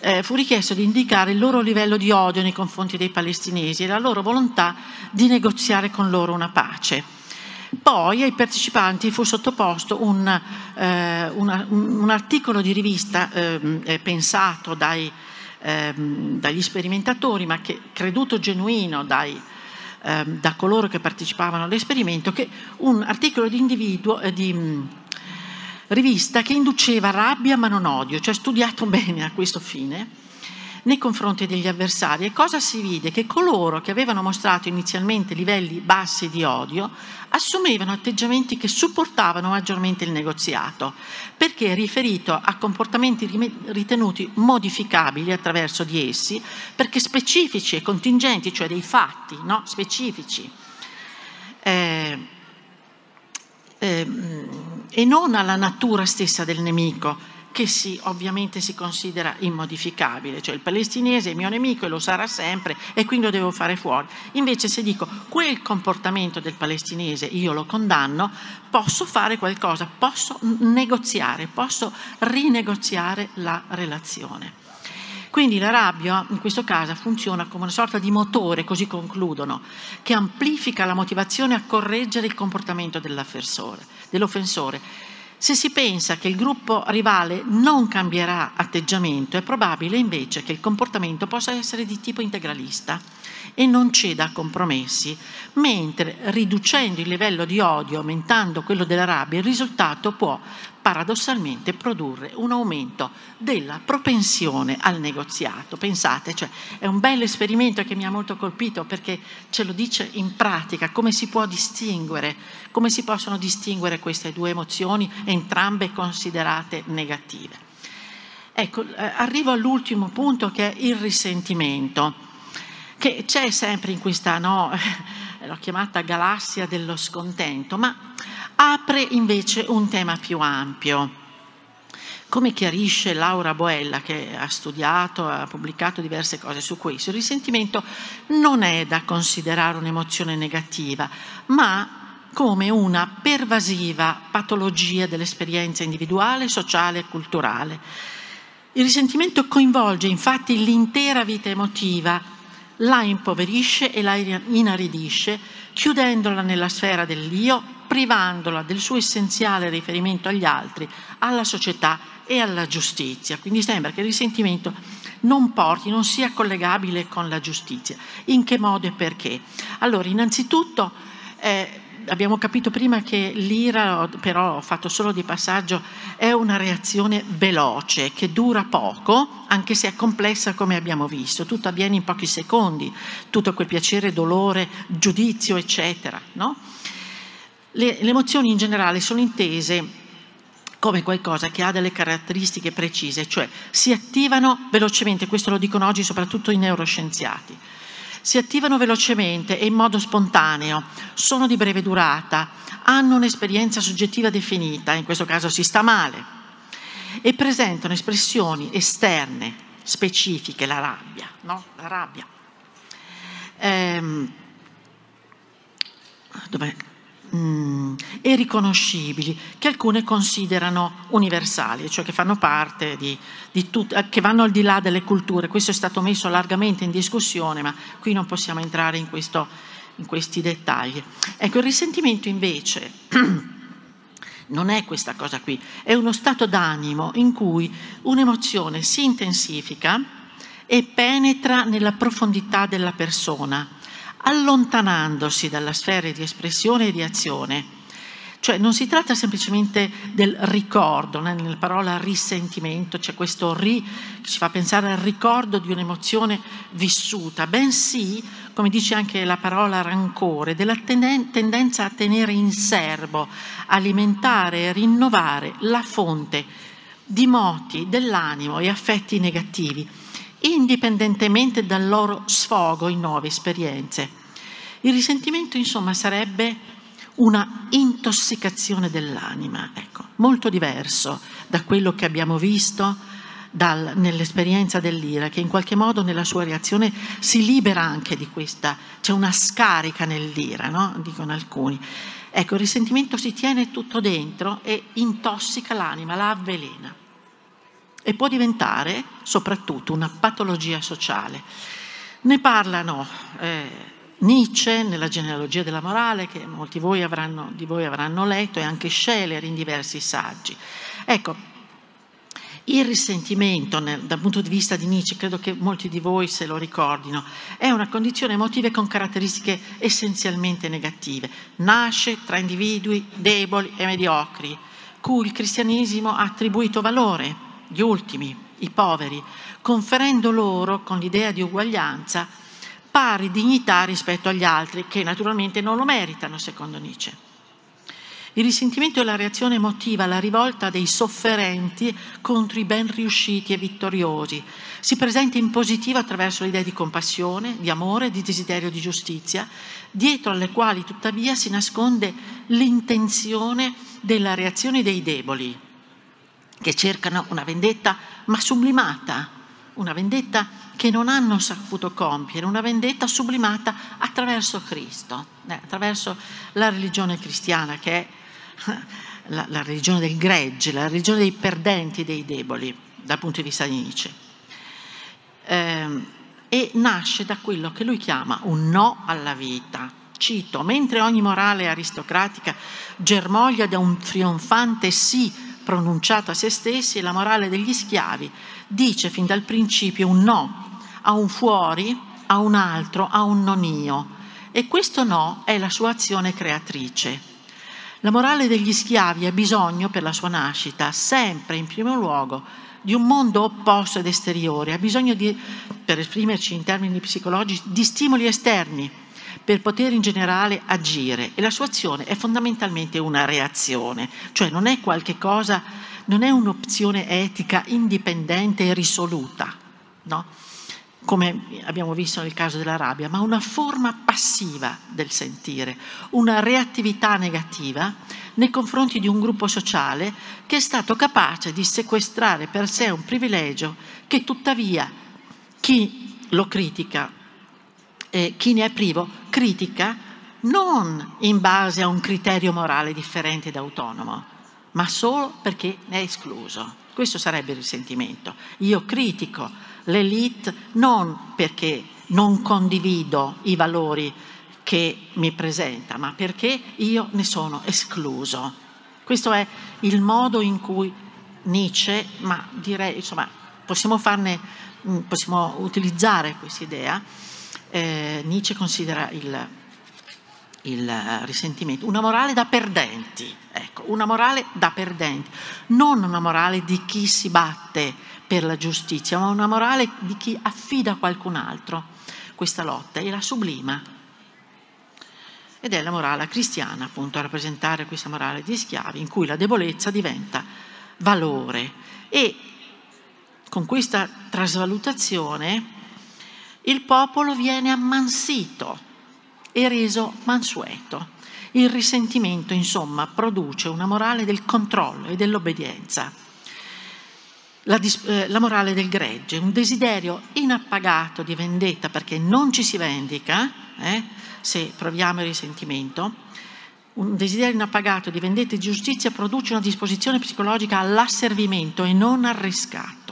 eh, fu richiesto di indicare il loro livello di odio nei confronti dei palestinesi e la loro volontà di negoziare con loro una pace. Poi ai partecipanti fu sottoposto un, eh, una, un articolo di rivista ehm, eh, pensato dai, ehm, dagli sperimentatori, ma che creduto genuino dai, Ehm, da coloro che partecipavano all'esperimento, che un articolo di, eh, di mh, rivista che induceva rabbia ma non odio, cioè studiato bene a questo fine nei confronti degli avversari e cosa si vide? Che coloro che avevano mostrato inizialmente livelli bassi di odio assumevano atteggiamenti che supportavano maggiormente il negoziato, perché riferito a comportamenti ritenuti modificabili attraverso di essi, perché specifici e contingenti, cioè dei fatti no? specifici. Eh, eh, e non alla natura stessa del nemico, che si, ovviamente si considera immodificabile, cioè il palestinese è mio nemico e lo sarà sempre e quindi lo devo fare fuori. Invece se dico quel comportamento del palestinese io lo condanno, posso fare qualcosa, posso negoziare, posso rinegoziare la relazione. Quindi la rabbia in questo caso funziona come una sorta di motore, così concludono, che amplifica la motivazione a correggere il comportamento dell'offensore se si pensa che il gruppo rivale non cambierà atteggiamento, è probabile invece che il comportamento possa essere di tipo integralista e non ceda a compromessi, mentre riducendo il livello di odio, aumentando quello della rabbia, il risultato può paradossalmente produrre un aumento della propensione al negoziato. Pensate, cioè, è un bel esperimento che mi ha molto colpito perché ce lo dice in pratica come si può distinguere, come si possono distinguere queste due emozioni, entrambe considerate negative. Ecco, eh, arrivo all'ultimo punto che è il risentimento, che c'è sempre in questa, no, l'ho chiamata galassia dello scontento, ma apre invece un tema più ampio. Come chiarisce Laura Boella, che ha studiato, ha pubblicato diverse cose su questo, il risentimento non è da considerare un'emozione negativa, ma come una pervasiva patologia dell'esperienza individuale, sociale e culturale. Il risentimento coinvolge infatti l'intera vita emotiva, la impoverisce e la inaridisce, chiudendola nella sfera dell'io privandola del suo essenziale riferimento agli altri, alla società e alla giustizia. Quindi sembra che il risentimento non porti, non sia collegabile con la giustizia. In che modo e perché? Allora, innanzitutto eh, abbiamo capito prima che l'ira, però ho fatto solo di passaggio, è una reazione veloce che dura poco, anche se è complessa come abbiamo visto. Tutto avviene in pochi secondi, tutto quel piacere, dolore, giudizio, eccetera. No? Le, le emozioni in generale sono intese come qualcosa che ha delle caratteristiche precise, cioè si attivano velocemente, questo lo dicono oggi soprattutto i neuroscienziati, si attivano velocemente e in modo spontaneo, sono di breve durata, hanno un'esperienza soggettiva definita, in questo caso si sta male, e presentano espressioni esterne, specifiche, la rabbia, no? La rabbia. Ehm, dov'è? Mm, e riconoscibili, che alcune considerano universali, cioè che fanno parte di, di tut- eh, che vanno al di là delle culture. Questo è stato messo largamente in discussione, ma qui non possiamo entrare in, questo, in questi dettagli. Ecco, il risentimento invece non è questa cosa qui, è uno stato d'animo in cui un'emozione si intensifica e penetra nella profondità della persona, allontanandosi dalla sfera di espressione e di azione. Cioè non si tratta semplicemente del ricordo, nella parola risentimento c'è questo ri che ci fa pensare al ricordo di un'emozione vissuta, bensì, come dice anche la parola rancore, della tendenza a tenere in serbo, alimentare e rinnovare la fonte di moti dell'animo e affetti negativi indipendentemente dal loro sfogo in nuove esperienze. Il risentimento, insomma, sarebbe una intossicazione dell'anima, ecco, molto diverso da quello che abbiamo visto dal, nell'esperienza dell'ira, che in qualche modo nella sua reazione si libera anche di questa, c'è una scarica nell'ira, no? dicono alcuni. Ecco, il risentimento si tiene tutto dentro e intossica l'anima, la avvelena e può diventare soprattutto una patologia sociale. Ne parlano eh, Nietzsche nella genealogia della morale, che molti voi avranno, di voi avranno letto, e anche Scheler in diversi saggi. Ecco, il risentimento nel, dal punto di vista di Nietzsche, credo che molti di voi se lo ricordino, è una condizione emotiva con caratteristiche essenzialmente negative. Nasce tra individui deboli e mediocri, cui il cristianesimo ha attribuito valore gli ultimi, i poveri, conferendo loro, con l'idea di uguaglianza, pari dignità rispetto agli altri, che naturalmente non lo meritano, secondo Nietzsche. Il risentimento è la reazione emotiva alla rivolta dei sofferenti contro i ben riusciti e vittoriosi. Si presenta in positivo attraverso l'idea di compassione, di amore, di desiderio di giustizia, dietro alle quali tuttavia si nasconde l'intenzione della reazione dei deboli, che cercano una vendetta ma sublimata, una vendetta che non hanno saputo compiere, una vendetta sublimata attraverso Cristo, eh, attraverso la religione cristiana che è la, la, religione del gregge, la religione dei perdenti, dei deboli, dal punto di vista di Nietzsche. Eh, e nasce da quello che lui chiama un no alla vita. Cito, mentre ogni morale aristocratica germoglia da un trionfante sì pronunciato a se stessi, la morale degli schiavi dice fin dal principio un no a un fuori, a un altro, a un non io. E questo no è la sua azione creatrice. La morale degli schiavi ha bisogno, per la sua nascita, sempre in primo luogo, di un mondo opposto ed esteriore, ha bisogno di, per esprimerci in termini psicologici, di stimoli esterni per poter in generale agire e la sua azione è fondamentalmente una reazione, cioè non è qualche cosa, non è un'opzione etica indipendente e risoluta, no? Come abbiamo visto nel caso della rabbia, ma una forma passiva del sentire, una reattività negativa nei confronti di un gruppo sociale che è stato capace di sequestrare per sé un privilegio che tuttavia chi lo critica eh, chi ne è privo critica non in base a un criterio morale differente ed autonomo, ma solo perché ne è escluso. Questo sarebbe il risentimento. Io critico l'elite non perché non condivido i valori che mi presenta, ma perché io ne sono escluso. Questo è il modo in cui Nietzsche, ma direi, insomma, possiamo farne, mm, possiamo utilizzare questa idea, eh, Nietzsche considera il, il risentimento una morale da perdenti, ecco, una morale da perdenti, non una morale di chi si batte per la giustizia, ma una morale di chi affida a qualcun altro questa lotta e la sublima. Ed è la morale cristiana, appunto, a rappresentare questa morale di schiavi, in cui la debolezza diventa valore. E con questa trasvalutazione il popolo viene ammansito e reso mansueto. Il risentimento, insomma, produce una morale del controllo e dell'obbedienza. La, eh, la, morale del gregge, un desiderio inappagato di vendetta perché non ci si vendica, eh, se proviamo il risentimento, un desiderio inappagato di vendetta e di giustizia produce una disposizione psicologica all'asservimento e non al riscatto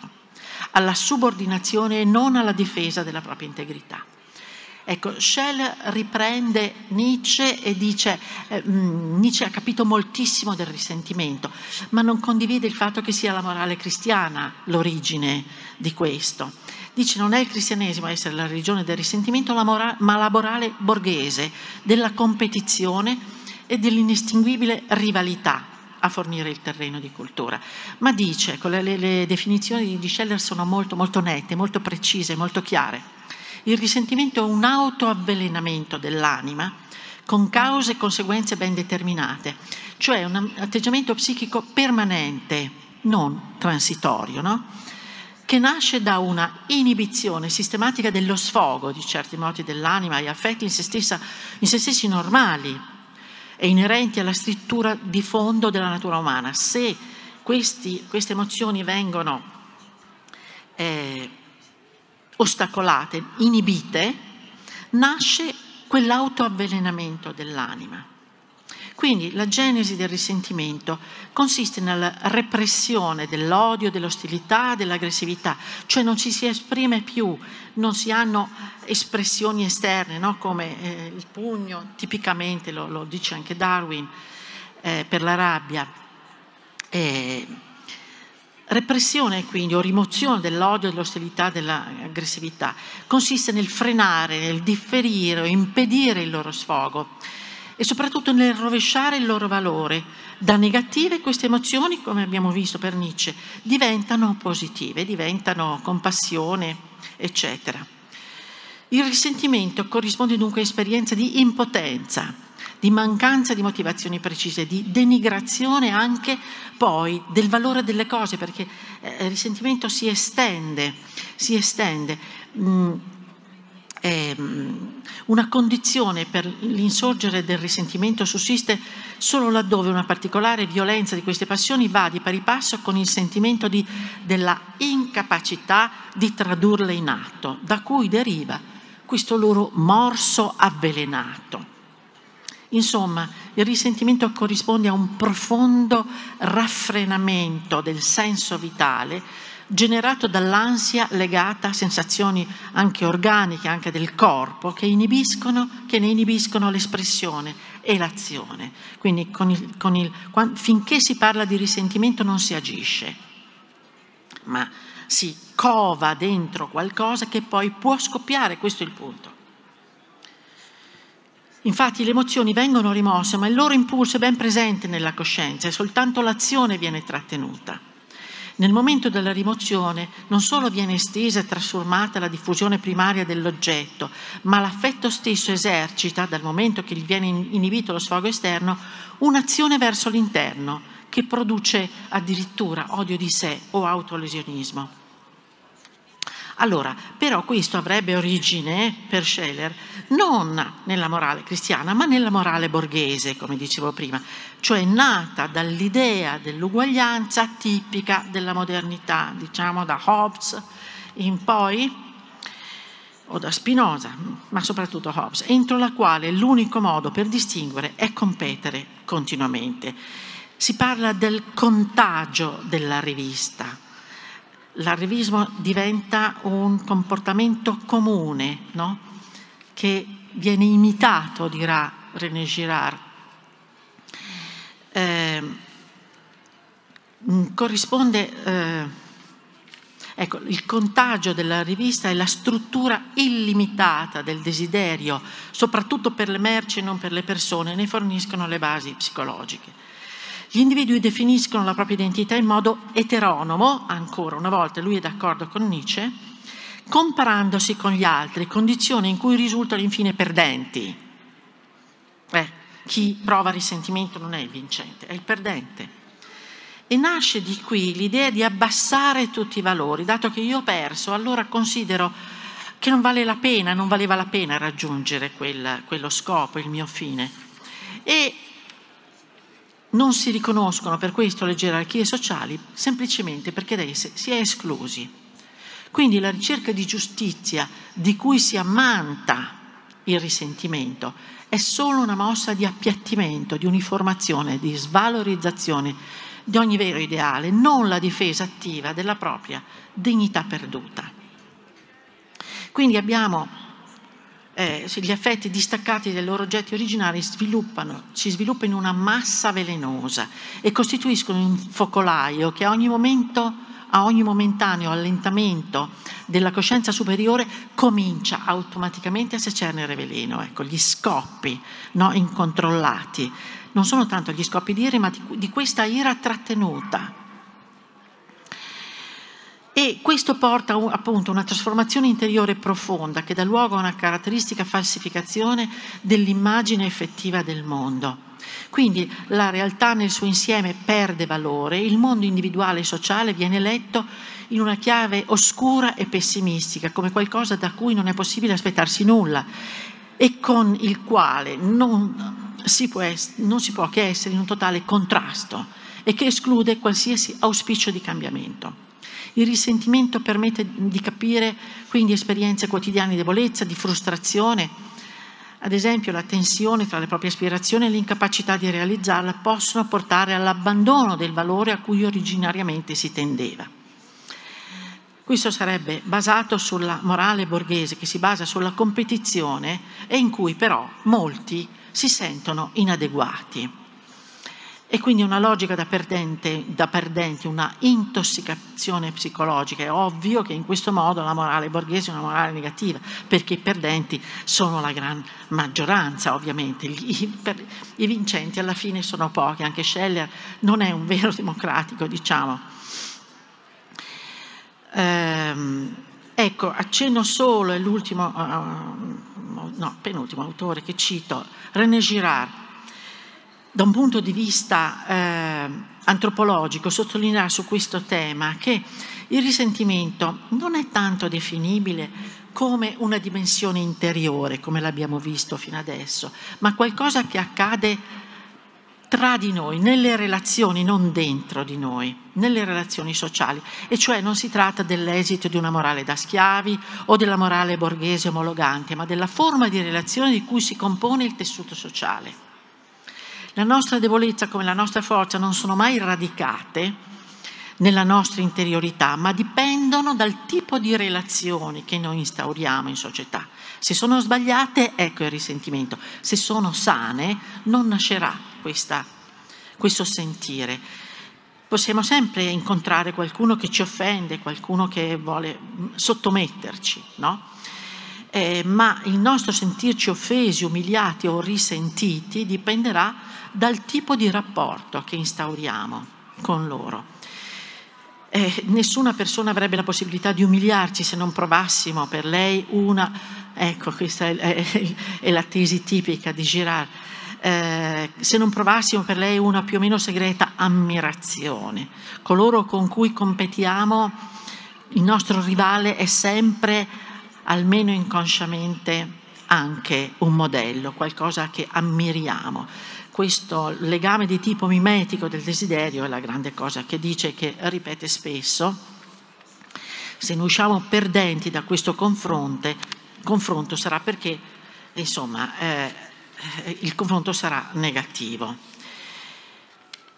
alla subordinazione e non alla difesa della propria integrità. Ecco, Schell riprende Nietzsche e dice, eh, mm, Nietzsche ha capito moltissimo del risentimento, ma non condivide il fatto che sia la morale cristiana l'origine di questo. Dice non è il cristianesimo a essere la religione del risentimento, ma la morale borghese, della competizione e dell'inestinguibile rivalità a fornire il terreno di cultura. Ma dice, ecco, le, le definizioni di Scheller sono molto, molto nette, molto precise, molto chiare. Il risentimento è un autoavvelenamento dell'anima con cause e conseguenze ben determinate, cioè un atteggiamento psichico permanente, non transitorio, no? che nasce da una inibizione sistematica dello sfogo di certi moti dell'anima e affetti in se, stessa, in se stessi normali e inerenti alla struttura di fondo della natura umana. Se questi, queste emozioni vengono eh, ostacolate, inibite, nasce quell'autoavvelenamento dell'anima. Quindi la genesi del risentimento consiste nella repressione dell'odio, dell'ostilità, dell'aggressività, cioè non ci si esprime più, non si hanno espressioni esterne, no? come eh, il pugno, tipicamente lo, lo, dice anche Darwin, eh, per la rabbia. Eh, repressione quindi o rimozione dell'odio, dell'ostilità, dell'aggressività consiste nel frenare, nel differire o impedire il loro sfogo e soprattutto nel rovesciare il loro valore. Da negative queste emozioni, come abbiamo visto per Nietzsche, diventano positive, diventano compassione, eccetera. Il risentimento corrisponde dunque a esperienze di impotenza, di mancanza di motivazioni precise, di denigrazione anche poi del valore delle cose, perché eh, il risentimento si estende, si estende. Mm, Ehm, una condizione per l'insorgere del risentimento sussiste solo laddove una particolare violenza di queste passioni va di pari passo con il sentimento di, della incapacità di tradurle in atto, da cui deriva questo loro morso avvelenato. Insomma, il risentimento corrisponde a un profondo raffrenamento del senso vitale generato dall'ansia legata a sensazioni anche organiche, anche del corpo, che, che ne inibiscono l'espressione e l'azione. Quindi con il, con il, finché si parla di risentimento non si agisce, ma si cova dentro qualcosa che poi può scoppiare, questo è il punto. Infatti le emozioni vengono rimosse, ma il loro impulso è ben presente nella coscienza e soltanto l'azione viene trattenuta. Nel momento della rimozione non solo viene estesa e trasformata la diffusione primaria dell'oggetto, ma l'affetto stesso esercita, dal momento che gli viene inibito lo sfogo esterno, un'azione verso l'interno che produce addirittura odio di sé o autolesionismo. Allora, però questo avrebbe origine per Scheller non nella morale cristiana, ma nella morale borghese, come dicevo prima, cioè nata dall'idea dell'uguaglianza tipica della modernità, diciamo da Hobbes in poi, o da Spinoza, ma soprattutto Hobbes, entro la quale l'unico modo per distinguere è competere continuamente. Si parla del contagio della rivista l'arrivismo diventa un comportamento comune, no? che viene imitato, dirà René Girard. Eh, corrisponde, eh, ecco, il contagio della rivista è la struttura illimitata del desiderio, soprattutto per le merci e non per le persone, ne forniscono le basi psicologiche. Gli individui definiscono la propria identità in modo eteronomo, ancora una volta lui è d'accordo con Nietzsche, comparandosi con gli altri, condizione in cui risultano infine perdenti. Eh, chi prova risentimento non è il vincente, è il perdente. E nasce di qui l'idea di abbassare tutti i valori, dato che io ho perso, allora considero che non vale la pena, non valeva la pena raggiungere quel, quello scopo, il mio fine. E non si riconoscono per questo le gerarchie sociali semplicemente perché da esse si è esclusi. Quindi la ricerca di giustizia di cui si ammanta il risentimento è solo una mossa di appiattimento, di uniformazione, di svalorizzazione di ogni vero ideale, non la difesa attiva della propria dignità perduta. Quindi abbiamo eh, gli affetti distaccati dai loro oggetti originari si sviluppano in una massa velenosa e costituiscono un focolaio che a ogni momento a ogni momentaneo allentamento della coscienza superiore comincia automaticamente a secernere veleno, ecco, gli scoppi no, incontrollati. Non sono tanto gli scoppi di ira, ma di, di questa ira trattenuta. E questo porta appunto a una trasformazione interiore profonda che dà luogo a una caratteristica falsificazione dell'immagine effettiva del mondo. Quindi la realtà nel suo insieme perde valore, il mondo individuale e sociale viene letto in una chiave oscura e pessimistica, come qualcosa da cui non è possibile aspettarsi nulla e con il quale non si può, non si può che essere in un totale contrasto e che esclude qualsiasi auspicio di cambiamento. Il risentimento permette di capire quindi esperienze quotidiane di debolezza, di frustrazione, ad esempio la tensione tra le proprie aspirazioni e l'incapacità di realizzarla possono portare all'abbandono del valore a cui originariamente si tendeva. Questo sarebbe basato sulla morale borghese che si basa sulla competizione e in cui però molti si sentono inadeguati. E quindi una logica da, perdente, da perdenti, una intossicazione psicologica. È ovvio che in questo modo la morale borghese è una morale negativa, perché i perdenti sono la gran maggioranza, ovviamente. I, per, I vincenti alla fine sono pochi, anche Scheller non è un vero democratico, diciamo. Ehm, ecco, accenno solo, è l'ultimo, uh, no, penultimo autore che cito, René Girard da un punto di vista eh, antropologico sottolineare su questo tema che il risentimento non è tanto definibile come una dimensione interiore, come l'abbiamo visto fino adesso, ma qualcosa che accade tra di noi, nelle relazioni, non dentro di noi, nelle relazioni sociali. E cioè non si tratta dell'esito di una morale da schiavi o della morale borghese omologante, ma della forma di relazione di cui si compone il tessuto sociale. La nostra debolezza come la nostra forza non sono mai radicate nella nostra interiorità, ma dipendono dal tipo di relazioni che noi instauriamo in società. Se sono sbagliate, ecco il risentimento. Se sono sane, non nascerà questa, questo sentire. Possiamo sempre incontrare qualcuno che ci offende, qualcuno che vuole sottometterci, no? Eh, ma il nostro sentirci offesi, umiliati o risentiti dipenderà dal tipo di rapporto che instauriamo con loro. Eh, nessuna persona avrebbe la possibilità di umiliarci se non provassimo per lei una, ecco questa è, è, è la tesi tipica di Girard, eh, se non provassimo per lei una più o meno segreta ammirazione. Coloro con cui competiamo, il nostro rivale è sempre, almeno inconsciamente, anche un modello, qualcosa che ammiriamo questo legame di tipo mimetico del desiderio è la grande cosa che dice, che ripete spesso. Se noi usciamo perdenti da questo confronto sarà perché, insomma, eh, il confronto sarà negativo.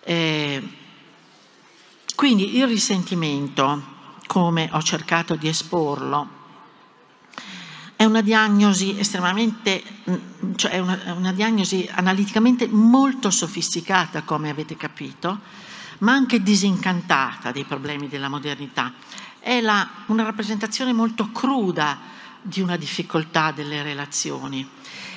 Eh, quindi il risentimento, come ho cercato di esporlo, è una diagnosi estremamente, mm, cioè è una, una diagnosi analiticamente molto sofisticata, come avete capito, ma anche disincantata dei problemi della modernità. È la, una rappresentazione molto cruda di una difficoltà delle relazioni,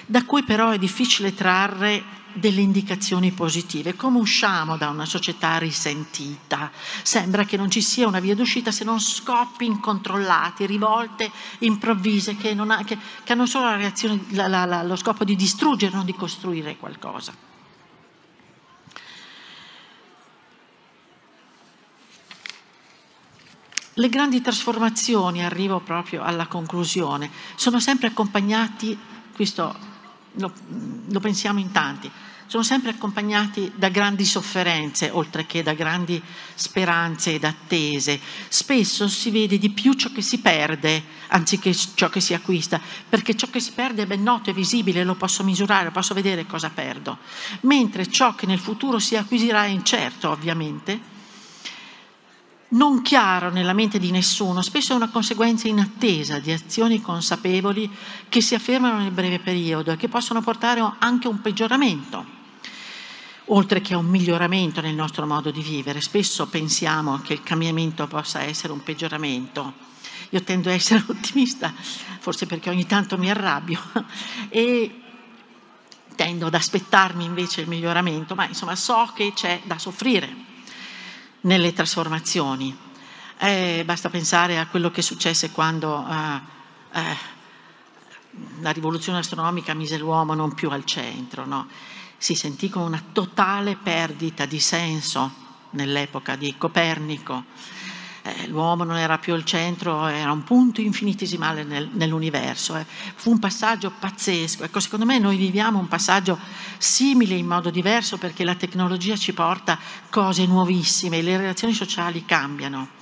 da cui però è difficile trarre delle indicazioni positive. Come usciamo da una società risentita? Sembra che non ci sia una via d'uscita se non scoppi incontrollati, rivolte improvvise che, ha, che, che hanno solo la reazione, la, la, la, lo scopo di distruggere, non di costruire qualcosa. Le grandi trasformazioni, arrivo proprio alla conclusione, sono sempre accompagnati, questo lo, lo pensiamo in tanti, sono sempre accompagnati da grandi sofferenze, oltre che da grandi speranze ed attese. Spesso si vede di più ciò che si perde anziché ciò che si acquista, perché ciò che si perde è ben noto, è visibile, lo posso misurare, posso vedere cosa perdo, mentre ciò che nel futuro si acquisirà è incerto, ovviamente, non chiaro nella mente di nessuno, spesso è una conseguenza inattesa di azioni consapevoli che si affermano nel breve periodo e che possono portare anche a un peggioramento. oltre che a un miglioramento nel nostro modo di vivere. Spesso pensiamo che il cambiamento possa essere un peggioramento. Io tendo a essere ottimista, forse perché ogni tanto mi arrabbio, e tendo ad aspettarmi invece il miglioramento, ma insomma so che c'è da soffrire nelle trasformazioni. Eh, basta pensare a quello che successe quando eh, eh, la rivoluzione astronomica mise l'uomo non più al centro, no? si sentì come una totale perdita di senso nell'epoca di Copernico. Eh, l'uomo non era più al centro, era un punto infinitesimale nel, nell'universo. Eh. Fu un passaggio pazzesco. Ecco, secondo me noi viviamo un passaggio simile in modo diverso perché la tecnologia ci porta cose nuovissime, le relazioni sociali cambiano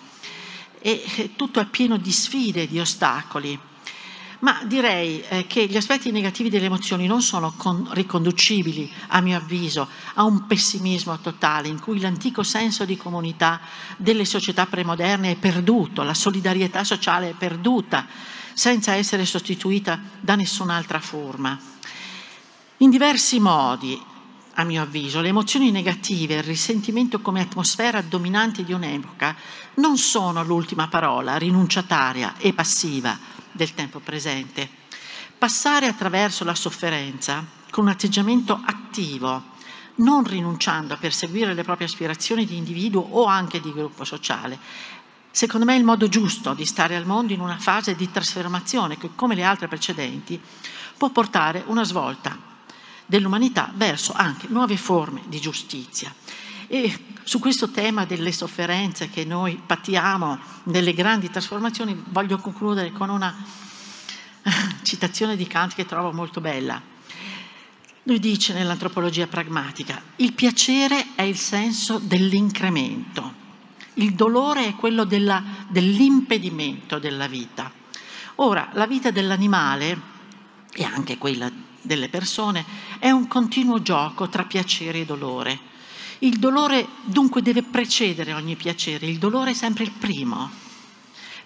e eh, tutto è pieno di sfide, di ostacoli ma direi eh, che gli aspetti negativi delle emozioni non sono con, riconducibili, a mio avviso, a un pessimismo totale in cui l'antico senso di comunità delle società premoderne è perduto, la solidarietà sociale è perduta, senza essere sostituita da nessun'altra forma. In diversi modi, a mio avviso, le emozioni negative, il risentimento come atmosfera dominante di un'epoca non sono l'ultima parola rinunciataria e passiva del tempo presente. Passare attraverso la sofferenza con un atteggiamento attivo, non rinunciando a perseguire le proprie aspirazioni di individuo o anche di gruppo sociale, secondo me è il modo giusto di stare al mondo in una fase di trasformazione che, come le altre precedenti, può portare una svolta dell'umanità verso anche nuove forme di giustizia. E su questo tema delle sofferenze che noi patiamo nelle grandi trasformazioni voglio concludere con una citazione di Kant che trovo molto bella. Lui dice nell'antropologia pragmatica, il piacere è il senso dell'incremento, il dolore è quello della, dell'impedimento della vita. Ora, la vita dell'animale e anche quella delle persone è un continuo gioco tra piacere e dolore. Il dolore dunque deve precedere ogni piacere, il dolore è sempre il primo.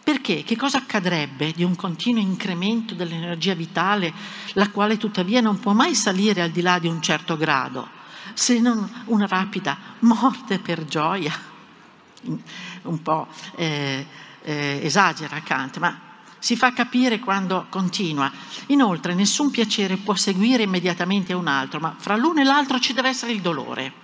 Perché? Che cosa accadrebbe di un continuo incremento dell'energia vitale, la quale tuttavia non può mai salire al di là di un certo grado, se non una rapida morte per gioia? Un po' eh, eh, esagera Kant, ma si fa capire quando continua. Inoltre nessun piacere può seguire immediatamente un altro, ma fra l'uno e l'altro ci deve essere il dolore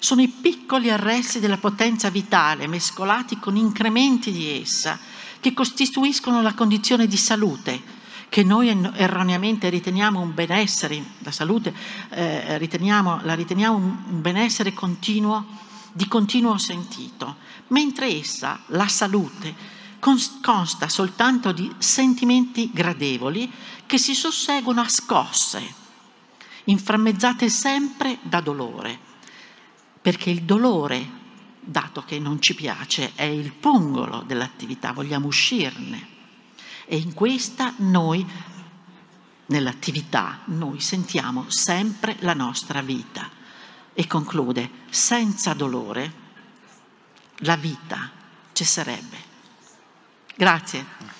sono i piccoli arresti della potenza vitale mescolati con incrementi di essa che costituiscono la condizione di salute che noi erroneamente riteniamo un benessere, la salute eh, riteniamo, la riteniamo un benessere continuo, di continuo sentito, mentre essa, la salute, consta soltanto di sentimenti gradevoli che si susseguono a scosse, inframmezzate sempre da dolore perché il dolore, dato che non ci piace, è il pungolo dell'attività, vogliamo uscirne. E in questa noi, nell'attività, noi sentiamo sempre la nostra vita. E conclude, senza dolore la vita cesserebbe. Grazie.